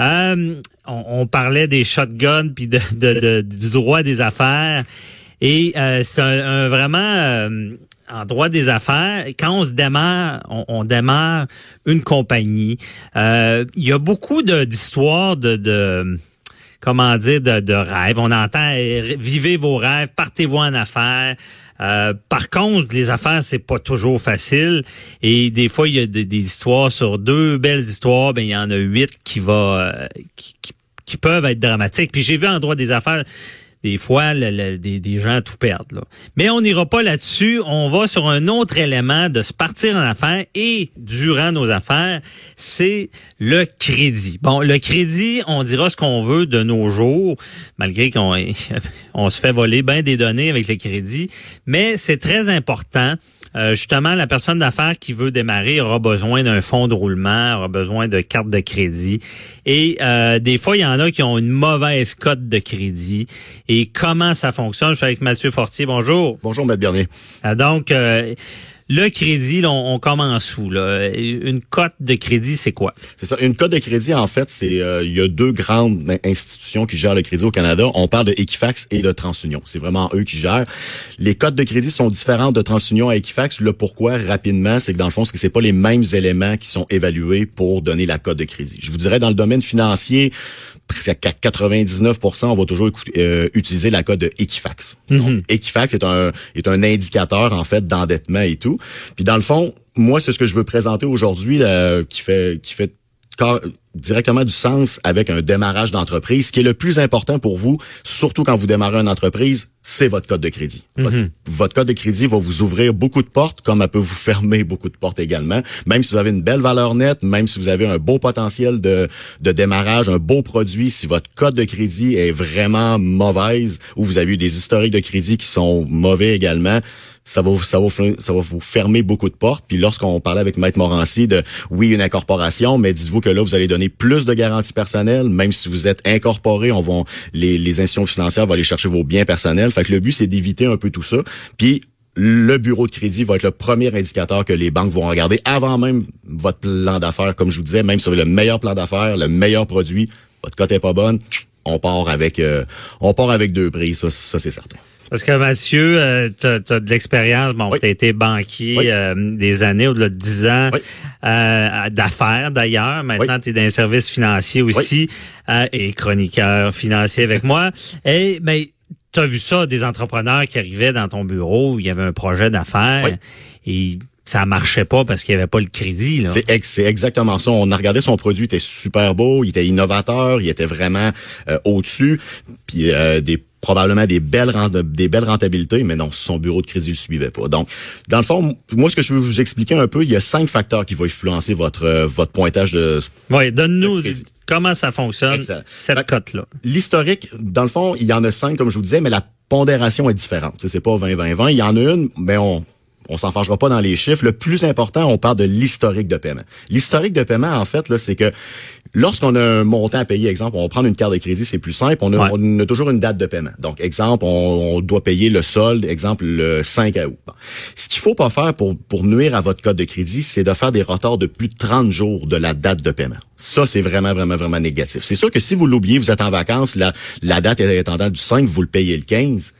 Euh, on, parlait des shotguns puis de, du droit des affaires. Et euh, c'est un, vraiment euh, en droit des affaires. Quand on se démarre, on, démarre une compagnie. Il y a beaucoup d'histoires de, de comment dire, de, de rêves. On entend vivez vos rêves, partez-vous en affaires. Euh, par contre, les affaires, c'est pas toujours facile. Et des fois, il y a des, histoires sur deux belles histoires, ben il y en a huit qui va euh, qui, qui, peuvent être dramatiques. Puis j'ai vu en droit des affaires des fois, des, gens tout perdent. Mais on n'ira pas là-dessus. On va sur un autre élément de se partir en affaires et durant nos affaires, c'est le crédit. Bon, le crédit, on dira ce qu'on veut de nos jours, malgré qu'on on se fait voler bien des données avec le crédit, mais c'est très important. Euh, justement, la personne d'affaires qui veut démarrer aura besoin d'un fonds de roulement, aura besoin de carte de crédit. Et euh, des fois, il y en a qui ont une mauvaise cote de crédit. Et comment ça fonctionne? Je suis avec Mathieu Fortier. Bonjour. Bonjour, Maître Bernier. Ah, donc, euh, le crédit, on, commence où? Là? Une cote de crédit, c'est quoi? C'est ça. Une cote de crédit, en fait, c'est euh, il y a deux grandes institutions qui gèrent le crédit au Canada. On parle de Equifax et de TransUnion. C'est vraiment eux qui gèrent. Les cotes de crédit sont différentes de TransUnion à Equifax. Le pourquoi, rapidement, c'est que dans le fond, c'est que c'est pas les mêmes éléments qui sont évalués pour donner la cote de crédit. Je vous dirais, dans le domaine financier, presque à 99% on va toujours euh, utiliser la code de Equifax. Mhm. Equifax est un est un indicateur en fait d'endettement et tout. Puis dans le fond, moi c'est ce que je veux présenter aujourd'hui qui fait qui fait directement du sens avec un démarrage d'entreprise. Ce qui est le plus important pour vous, surtout quand vous démarrez une entreprise, c'est votre code de crédit. Mhm. votre, code de crédit va vous ouvrir beaucoup de portes, comme elle peut vous fermer beaucoup de portes également. Même si vous avez une belle valeur nette, même si vous avez un beau potentiel de, de démarrage, un beau produit, si votre code de crédit est vraiment mauvaise ou vous avez eu des historiques de crédit qui sont mauvais également, ça va, vous fermer beaucoup de portes. Puis lorsqu'on parlait avec Maître Morancy de, oui, une incorporation, mais dites-vous que là, vous allez donner plus de garanties personnelles, même si vous êtes incorporé, on va, les, institutions financières vont aller chercher vos biens personnels. Fait que le but, c'est d'éviter un peu tout ça. Puis le bureau de crédit va être le premier indicateur que les banques vont regarder avant même votre plan d'affaires. Comme je vous disais, même sur le meilleur plan d'affaires, le meilleur produit, votre cote est pas bonne, on part avec, euh, deux prix. Ça, ça c'est certain. Parce que Mathieu, euh, tu as, de l'expérience. Bon, tu as été banquier euh, des années, au-delà de 10 ans, euh, d'affaires d'ailleurs. Maintenant, tu es dans un service financier aussi et chroniqueur financier avec moi. Et ben, tu as vu ça, des entrepreneurs qui arrivaient dans ton bureau, il y avait un projet d'affaires et ça marchait pas parce qu'il y avait pas le crédit. C'est exactement ça. On a regardé son produit, il était super beau, il était innovateur, il était vraiment au-dessus. Puis des probablement des belles des belles rentabilités, mais non, son bureau de crédit le suivait pas. Donc, dans le fond, moi, ce que je veux vous expliquer un peu, il y a cinq facteurs qui vont influencer votre euh, votre pointage de. Oui, donne-nous comment ça fonctionne cette cote-là. L'historique, dans le fond, il y en a cinq, comme je vous disais, mais la pondération est différente. C'est pas 20-20-20. Il y en a une, mais on on s'en fâchera pas dans les chiffres. Le plus important, on parle de l'historique de paiement. L'historique de paiement, en fait, là, c'est que lorsqu'on a un montant à payer, exemple, on va prendre une carte de crédit, c'est plus simple. On a, toujours une date de paiement. Donc, exemple, on, doit payer le solde, exemple, le 5 août. Ce qu'il faut pas faire pour, pour nuire à votre code de crédit, c'est de faire des retards de plus de 30 jours de la date de paiement. Ça, c'est vraiment, vraiment, vraiment négatif. C'est sûr que si vous l'oubliez, vous êtes en vacances, la, la date est étendant du 5, vous le payez le 15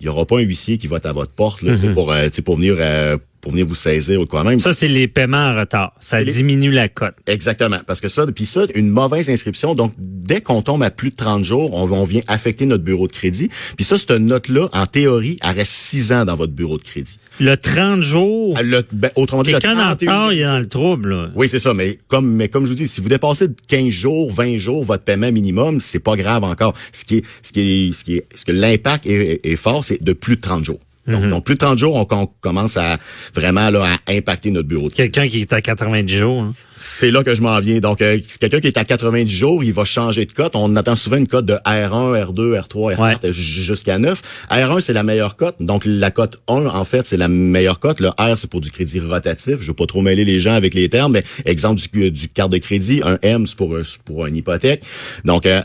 il y aura pas un huissier qui va être à votre porte là, mhm. pour, euh, pour venir euh, pour venir vous saisir ou quoi même. Ça, c'est les paiements en retard. Ça diminue la cote. Exactement. Parce que ça, puis ça, une mauvaise inscription. Donc, dès qu'on tombe à plus de 30 jours, on, vient affecter notre bureau de crédit. Puis ça, cette note-là, en théorie, elle reste 6 ans dans votre bureau de crédit. Le 30 jours. Le, ben, autrement dit, Quelqu'un en retard, il est dans le trouble. Là. Oui, c'est ça. Mais comme, mais comme je vous dis, si vous dépassez de 15 jours, 20 jours, votre paiement minimum, c'est pas grave encore. Ce qui est, ce qui est, ce qui est, ce que l'impact est, est fort, c'est de plus de 30 jours. Donc, plus de 30 jours, on, commence à vraiment là, à impacter notre bureau. Quelqu'un qui est à 90 jours. Hein? C'est là que je m'en viens. Donc, euh, quelqu'un qui est à 90 jours, il va changer de cote. On attend souvent une cote de R1, R2, R3, R4 jusqu'à 9. R1, c'est la meilleure cote. Donc, la cote 1, en fait, c'est la meilleure cote. Le R, c'est pour du crédit rotatif. Je veux pas trop mêler les gens avec les termes, mais exemple du, du carte de crédit, un M, c'est pour, pour une hypothèque. Donc, euh,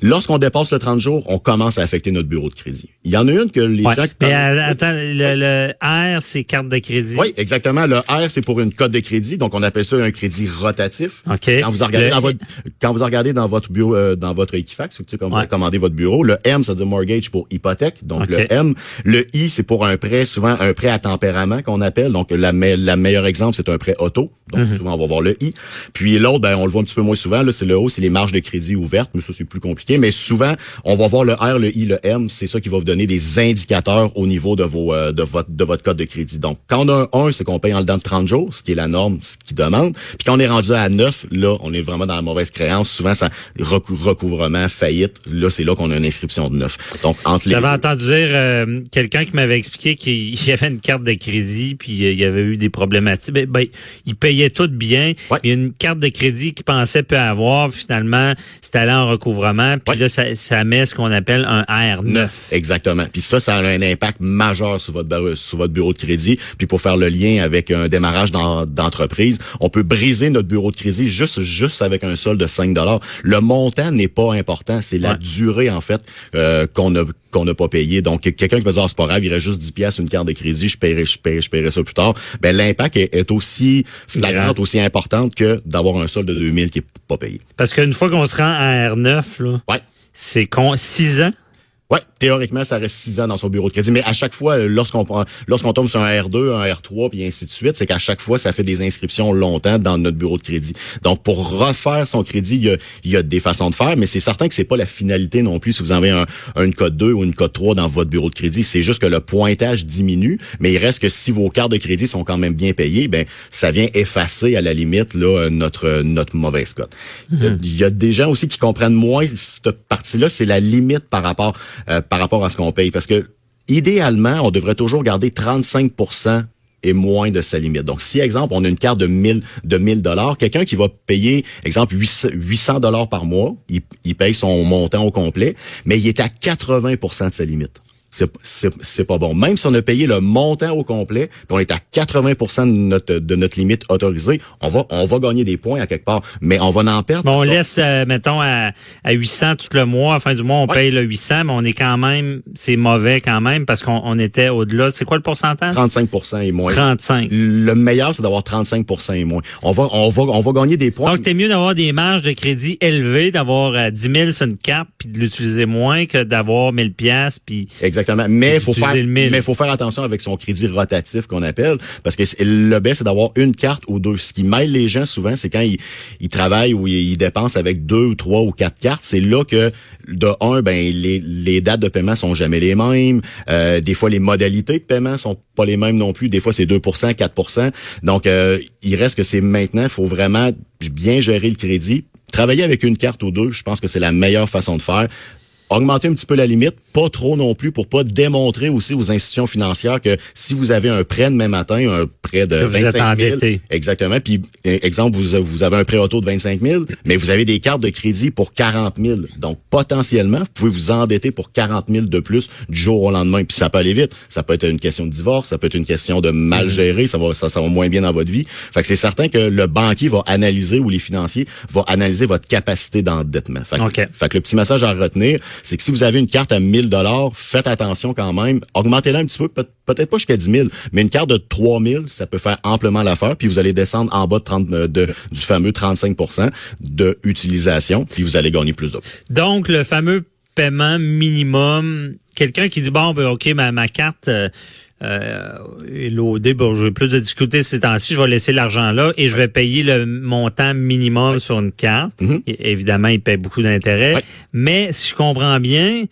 Lorsqu'on dépasse le 30 jours, on commence à affecter notre bureau de crédit. Il y en a une que les Ouais. gens... qui Mais parlent- euh, attends, le, le R, c'est carte de crédit. Oui, exactement. Le R, c'est pour une cote de crédit, donc on appelle ça un crédit rotatif. OK. Quand vous regardez Le- dans votre quand vous regardez dans votre bureau euh, dans votre Equifax, ou tu sais, quand vous Ouais. commandé votre bureau, le M ça veut dire mortgage pour hypothèque, donc le M, le I c'est pour un prêt souvent un prêt à tempérament qu'on appelle. Donc la me- la meilleure exemple c'est un prêt auto. Donc Mhm. souvent on va voir le I. Puis l'autre ben on le voit un petit peu moins souvent là, c'est le O, c'est les marges de crédit ouvertes, mais ça c'est plus compliqué, mais souvent on va voir le R, le I, le M, c'est ça qui va vous donner des indicateurs au niveau de vos euh, de votre de votre code de crédit. Donc quand on a un 1, c'est qu'on paye en dedans de 30 jours, ce qui est la norme, ce qui demande. Puis quand on est rendu à 9, là, on est vraiment dans la mauvaise créance. Souvent, ça recou- recouvrement, faillite. Là, c'est là qu'on a une inscription de 9. Donc, entre les... J'avais entendu dire euh, quelqu'un qui m'avait expliqué qu'il y avait une carte de crédit puis euh, il y avait eu des problématiques. Ben, ben, il payait tout bien. Ouais. Il y a une carte de crédit qu'il pensait peut avoir. Finalement, c'est allé en recouvrement. Puis Ouais. là, ça, ça met ce qu'on appelle un R9. Exactement. Puis ça, ça a un impact majeur sur votre sur votre bureau de crédit. Puis pour faire le lien avec un démarrage d'en- d'entreprise, on peut briser notre bureau de crédit juste juste avec un solde de 5 dollars. Le montant n'est pas important, c'est la Ouais. durée en fait euh, qu'on a qu'on n'a pas payé. Donc quelqu'un qui va dire Ah, c'est pas grave, il reste juste 10 pièces une carte de crédit, je paierai je paierai je paierai ça plus tard. Ben l'impact est, est aussi flagrant, aussi importante que d'avoir un solde de 2000 qui est pas payé. Parce qu'une fois qu'on se rend à R9, là. C'est con 6 ans? Ouais, théoriquement, ça reste six ans dans son bureau de crédit. Mais à chaque fois, euh, lorsqu'on lorsqu'on tombe sur un R2, un R3, puis ainsi de suite, c'est qu'à chaque fois, ça fait des inscriptions longtemps dans notre bureau de crédit. Donc, pour refaire son crédit, il y a, il y a des façons de faire, mais c'est certain que c'est pas la finalité non plus si vous avez un, une code 2 ou une code 3 dans votre bureau de crédit. C'est juste que le pointage diminue, mais il reste que si vos cartes de crédit sont quand même bien payées, ben ça vient effacer à la limite là notre notre mauvaise cote. Il y a- Il y a des gens aussi qui comprennent moins cette partie-là, c'est la limite par rapport euh, par rapport à ce qu'on paye parce que idéalement, on devrait toujours garder 35% et moins de sa limite. Donc, si, exemple, on a une carte de 1000 de 1000 dollars, quelqu'un qui va payer, exemple, 800 dollars par mois, il, il paye son montant au complet, mais il est à 80% de sa limite. C'est, c'est, c'est pas bon. Même si on a payé le montant au complet, puis on est à 80% de notre, de notre limite autorisée, on va, on va gagner des points à quelque part, mais on va en perdre. Bon, on laisse, euh, mettons, à, à 800 tout le mois. À fin du mois, on Ouais. paye le 800, mais on est quand même, c'est mauvais quand même parce qu'on on était au-delà. C'est quoi le pourcentage? 35% et moins. 35. Le meilleur, c'est d'avoir 35% et moins. On va, on va, on va gagner des points. Donc, c'est mieux d'avoir des marges de crédit élevées, d'avoir euh, 10 000 sur une carte, puis de l'utiliser moins que d'avoir 1000 pièces puis Exactement. Mais il faut faire, mais faut faire attention avec son crédit rotatif qu'on appelle, parce que le best c'est d'avoir une carte ou deux. Ce qui mêle les gens souvent, c'est quand ils, ils travaillent ou ils, ils dépensent avec deux ou trois ou quatre cartes. C'est là que de un, ben les, les dates de paiement sont jamais les mêmes. Euh, des fois, les modalités de paiement sont pas les mêmes non plus. Des fois, c'est 2 4% Donc, euh, il reste que c'est maintenant, il faut vraiment bien gérer le crédit. Travailler avec une carte ou deux, je pense que c'est la meilleure façon de faire augmenter un petit peu la limite, pas trop non plus pour pas démontrer aussi aux institutions financières que si vous avez un prêt demain matin, un prêt de Que vous êtes 25 000, endetté. exactement, puis euh, exemple vous vous avez un prêt auto de 25 000, mais vous avez des cartes de crédit pour 40 000, donc potentiellement vous pouvez vous endetter pour 40 000 de plus du jour au lendemain, puis ça peut aller vite, ça peut être une question de divorce, ça peut être une question de mal Mm-hmm. gérer, ça va ça, ça va moins bien dans votre vie, fait que c'est certain que le banquier va analyser ou les financiers vont analyser votre capacité d'endettement. Fait que- OK. fait que le petit message à retenir, c'est que si vous avez une carte à 1000 dollars, faites attention quand même. Augmentez-la un petit peu, peut- peut-être pas jusqu'à 10 000, mais une carte de 3000, ça peut faire amplement l'affaire. Puis vous allez descendre en bas de, 30, euh, du fameux 35 de utilisation, puis vous allez gagner plus de points. Donc, le fameux paiement minimum, quelqu'un qui dit, bon, ben, OK, ma, ma carte euh, euh, est loadée, bon, j'ai plus de difficultés ces temps-ci, je vais laisser l'argent là et je vais payer le montant minimum sur une carte. Mhm. Et, évidemment, il paye beaucoup d'intérêts. Ouais. Mais, si je comprends bien,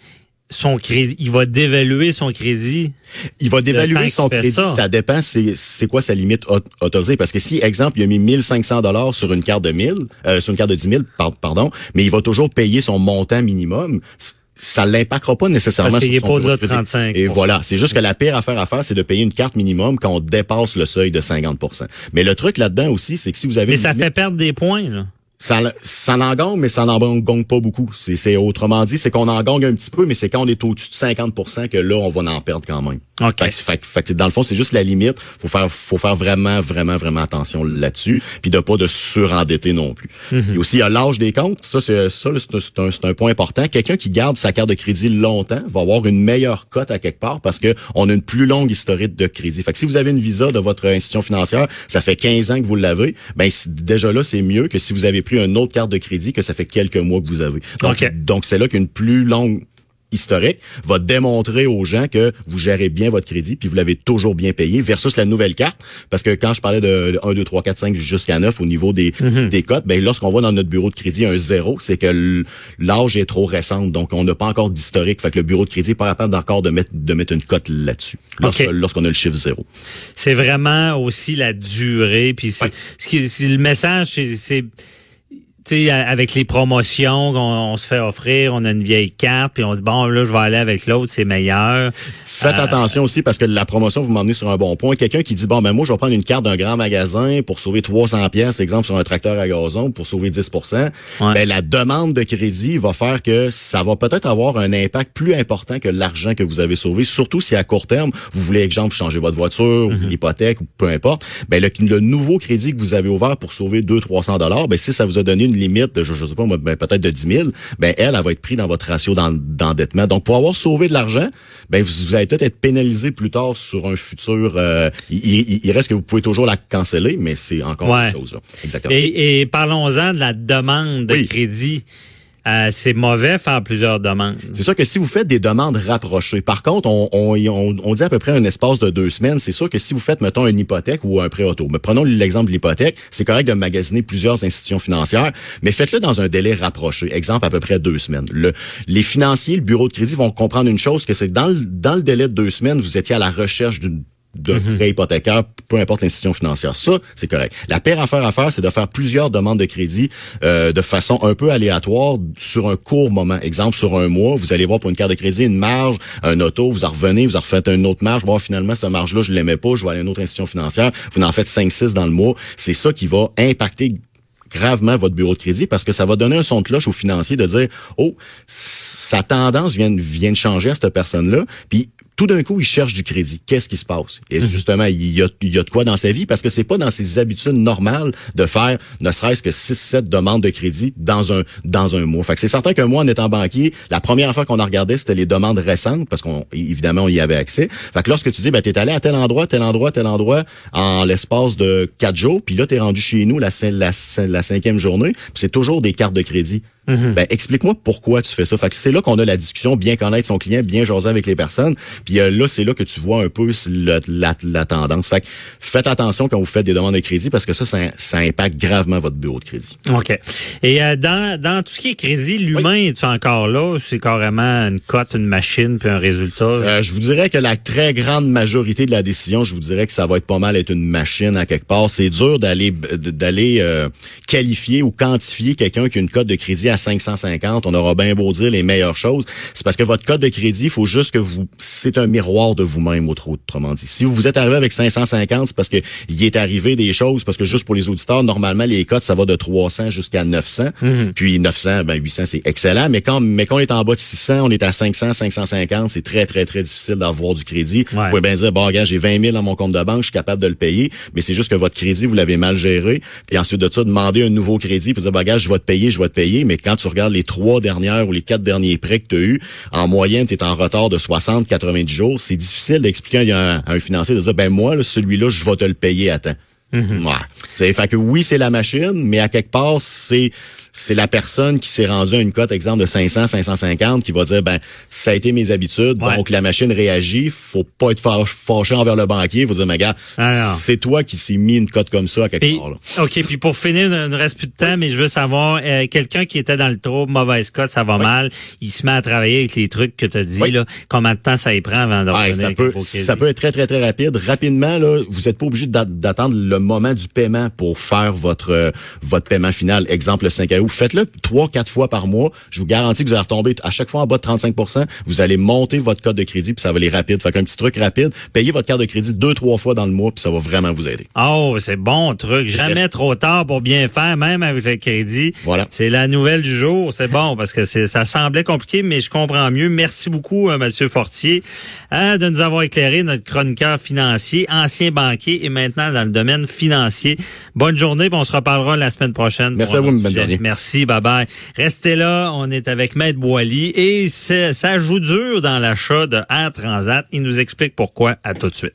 son crédit, il va dévaluer son crédit. Il va dévaluer son crédit. ça. Ça, dépend c'est c'est quoi sa limite au- autorisée? Parce que si, exemple, il a mis 1500 dollars sur une carte de 1000, euh, sur une carte de 10 000, par- pardon, mais il va toujours payer son montant minimum, ça l'impactera pas nécessairement Parce qu'il sur son pas de de crédit. 35 Et voilà. C'est juste que la pire affaire à faire, c'est de payer une carte minimum quand on dépasse le seuil de 50% Mais le truc là-dedans aussi, c'est que si vous avez Mais ça limite- fait perdre des points, là. Ça, ça en gagne, mais ça n'en gagne pas beaucoup. C'est, autrement dit, c'est qu'on en gagne un petit peu, mais c'est quand on est au-dessus de 50 que là, on va en perdre quand même. OK. Fait, fait, dans le fond, c'est juste la limite. Faut faire, faut faire vraiment, vraiment, vraiment attention là-dessus, puis de pas de surendetter non plus. Mm Et aussi, il y a l'âge des comptes. Ça, c'est ça, c'est un, un, point important. Quelqu'un qui garde sa carte de crédit longtemps va avoir une meilleure cote à quelque part parce que on a une plus longue historique de crédit. Fait que si vous avez une visa de votre institution financière, ça fait 15 ans que vous l'avez, ben déjà là, c'est mieux que si vous avez pris une autre carte de crédit que ça fait quelques mois que vous avez. Donc, donc c'est là qu'une plus longue historique va démontrer aux gens que vous gérez bien votre crédit puis vous l'avez toujours bien payé versus la nouvelle carte. Parce que quand je parlais de 1 2 3 4 5 jusqu'à 9 au niveau des mhm. des cotes ben lorsqu'on voit dans notre bureau de crédit un zéro c'est que l'âge est trop récent. Donc on n'a pas encore d'historique. Fait que le bureau de crédit n'est pas capable encore de mettre de mettre une cote là-dessus lorsqu'on a le chiffre zéro. C'est vraiment aussi la durée puis ce qui le message c'est sais, avec les promotions qu'on se fait offrir, on a une vieille carte, puis on dit bon là, je vais aller avec l'autre, c'est meilleur. Faites euh, attention aussi parce que la promotion vous m'emmenez sur un bon point. Quelqu'un qui dit bon ben moi je vais prendre une carte d'un grand magasin pour sauver 300 pièces, exemple sur un tracteur à gazon pour sauver 10% ben la demande de crédit va faire que ça va peut-être avoir un impact plus important que l'argent que vous avez sauvé, surtout si à court terme vous voulez exemple changer votre voiture, mm l'hypothèque ou peu importe. Ben le, le, nouveau crédit que vous avez ouvert pour sauver 2 300 dollars, ben si ça vous a donné une limite de je, je sais pas ben, peut-être de 10 000, ben elle, elle va être prise dans votre ratio d'endettement. Donc pour avoir sauvé de l'argent, ben vous, vous allez peut-être être pénalisé plus tard sur un futur. Euh, il, reste que vous pouvez toujours la canceller, mais c'est encore une chose. Là. Exactement. Et, et parlons-en de la demande de crédit. Euh, c'est mauvais faire plusieurs demandes. C'est sûr que si vous faites des demandes rapprochées, par contre, on, on, on, dit à peu près un espace de deux semaines. C'est sûr que si vous faites, mettons, une hypothèque ou un prêt auto, mais prenons l'exemple de l'hypothèque, c'est correct de magasiner plusieurs institutions financières, mais faites-le dans un délai rapproché. Exemple, à peu près deux semaines. Le, les financiers, le bureau de crédit vont comprendre une chose, que c'est dans le, dans le délai de deux semaines, vous étiez à la recherche d'une de mhm. prêt hypothécaire, peu importe l'institution financière. Ça, c'est correct. La pire affaire à faire, c'est de faire plusieurs demandes de crédit euh, de façon un peu aléatoire sur un court moment. Exemple, sur un mois, vous allez voir pour une carte de crédit une marge, un auto, vous en revenez, vous en refaites une autre marge, voir finalement cette marge-là, je l'aimais pas, je vais aller à une autre institution financière, vous en faites 5-6 dans le mois. C'est ça qui va impacter gravement votre bureau de crédit parce que ça va donner un son de cloche aux financiers de dire oh sa tendance vient vient de changer à cette personne là puis tout d'un coup, il cherche du crédit. Qu'est-ce qui se passe? Et mhm. justement, il y, a, il y a de quoi dans sa vie parce que c'est pas dans ses habitudes normales de faire ne serait-ce que 6-7 demandes de crédit dans un dans un mois. Fait que c'est certain que moi, en étant banquier, la première fois qu'on a regardé, c'était les demandes récentes parce qu'on évidemment, on y avait accès. Fait que lorsque tu dis, ben, t'es allé à tel endroit, tel endroit, tel endroit en l'espace de quatre jours, puis là, t'es rendu chez nous la, la, la cinquième journée, c'est toujours des cartes de crédit. Mhm. Ben, explique-moi pourquoi tu fais ça. Fait que c'est là qu'on a la discussion, bien connaître son client, bien jaser avec les personnes. Puis euh, là, c'est là que tu vois un peu la, tendance. Fait que faites attention quand vous faites des demandes de crédit parce que ça, ça, impacte gravement votre bureau de crédit. OK. Et euh, dans, dans tout ce qui est crédit, l'humain, est encore là? C'est carrément une cote, une machine, puis un résultat? Euh, je vous dirais que la très grande majorité de la décision, je vous dirais que ça va être pas mal être une machine à quelque part. C'est dur d'aller d'aller qualifier ou quantifier quelqu'un qui a une cote de crédit à 550, on aura bien beau dire les meilleures choses. C'est parce que votre code de crédit, il faut juste que vous, c'est un miroir de vous-même, autrement dit. Si vous êtes arrivé avec 550, c'est parce que il est arrivé des choses, parce que juste pour les auditeurs, normalement, les codes, ça va de 300 jusqu'à 900. Mhm. Puis 900, ben 800, c'est excellent. Mais quand, mais quand on est en bas de 600, on est à 500, 550, c'est très, très, très difficile d'avoir du crédit. Vous pouvez bien dire, bon, regarde, j'ai 20 000 dans mon compte de banque, je suis capable de le payer. Mais c'est juste que votre crédit, vous l'avez mal géré. Puis ensuite de ça, demander un nouveau crédit, puis dire, bah, regarde, je vais te payer, je vais te payer. Mais quand tu regardes les trois dernières ou les quatre derniers prêts que tu as eu, en moyenne, tu es en retard de 60, 90 jours. C'est difficile d'expliquer à un, financier de dire, ben moi, celui-là, je vais te le payer à temps. Mm-hmm. C'est fait que oui, c'est la machine, mais à quelque part, c'est c'est la personne qui s'est rendue à une cote, exemple, de 500, 550, qui va dire, ben, ça a été mes habitudes, donc la machine réagit, faut pas être fâché envers le banquier, faut dire, mais gars, ah, c'est toi qui s'est mis une cote comme ça à quelque part. Là. OK, puis pour finir, il ne reste plus de temps, mais je veux savoir, euh, quelqu'un qui était dans le trou, mauvaise cote, ça va mal, il se met à travailler avec les trucs que tu as dit, là, combien de temps ça y prend avant de revenir ça peut, ça peut être très, très, très rapide. Rapidement, là, vous n'êtes pas obligé d'attendre le moment du paiement pour faire votre, euh, votre paiement final. Exemple, le 5 août vous faites-le trois, quatre fois par mois. Je vous garantis que vous allez retomber à chaque fois en bas de 35% Vous allez monter votre code de crédit, puis ça va aller rapide. Fait qu'un petit truc rapide, payez votre carte de crédit deux, trois fois dans le mois, puis ça va vraiment vous aider. Oh, c'est bon truc. Jamais trop tard pour bien faire, même avec le crédit. Voilà. C'est la nouvelle du jour. C'est bon parce que ça semblait compliqué, mais je comprends mieux. Merci beaucoup, euh, Monsieur Fortier, euh, de nous avoir éclairé notre chroniqueur financier, ancien banquier et maintenant dans le domaine financier. Bonne journée, on se reparlera la semaine prochaine. Merci à vous, bonne Merci, bye bye. Restez là, on est avec Maître Boily et ça joue dur dans l'achat de Air Transat. Il nous explique pourquoi. À tout de suite.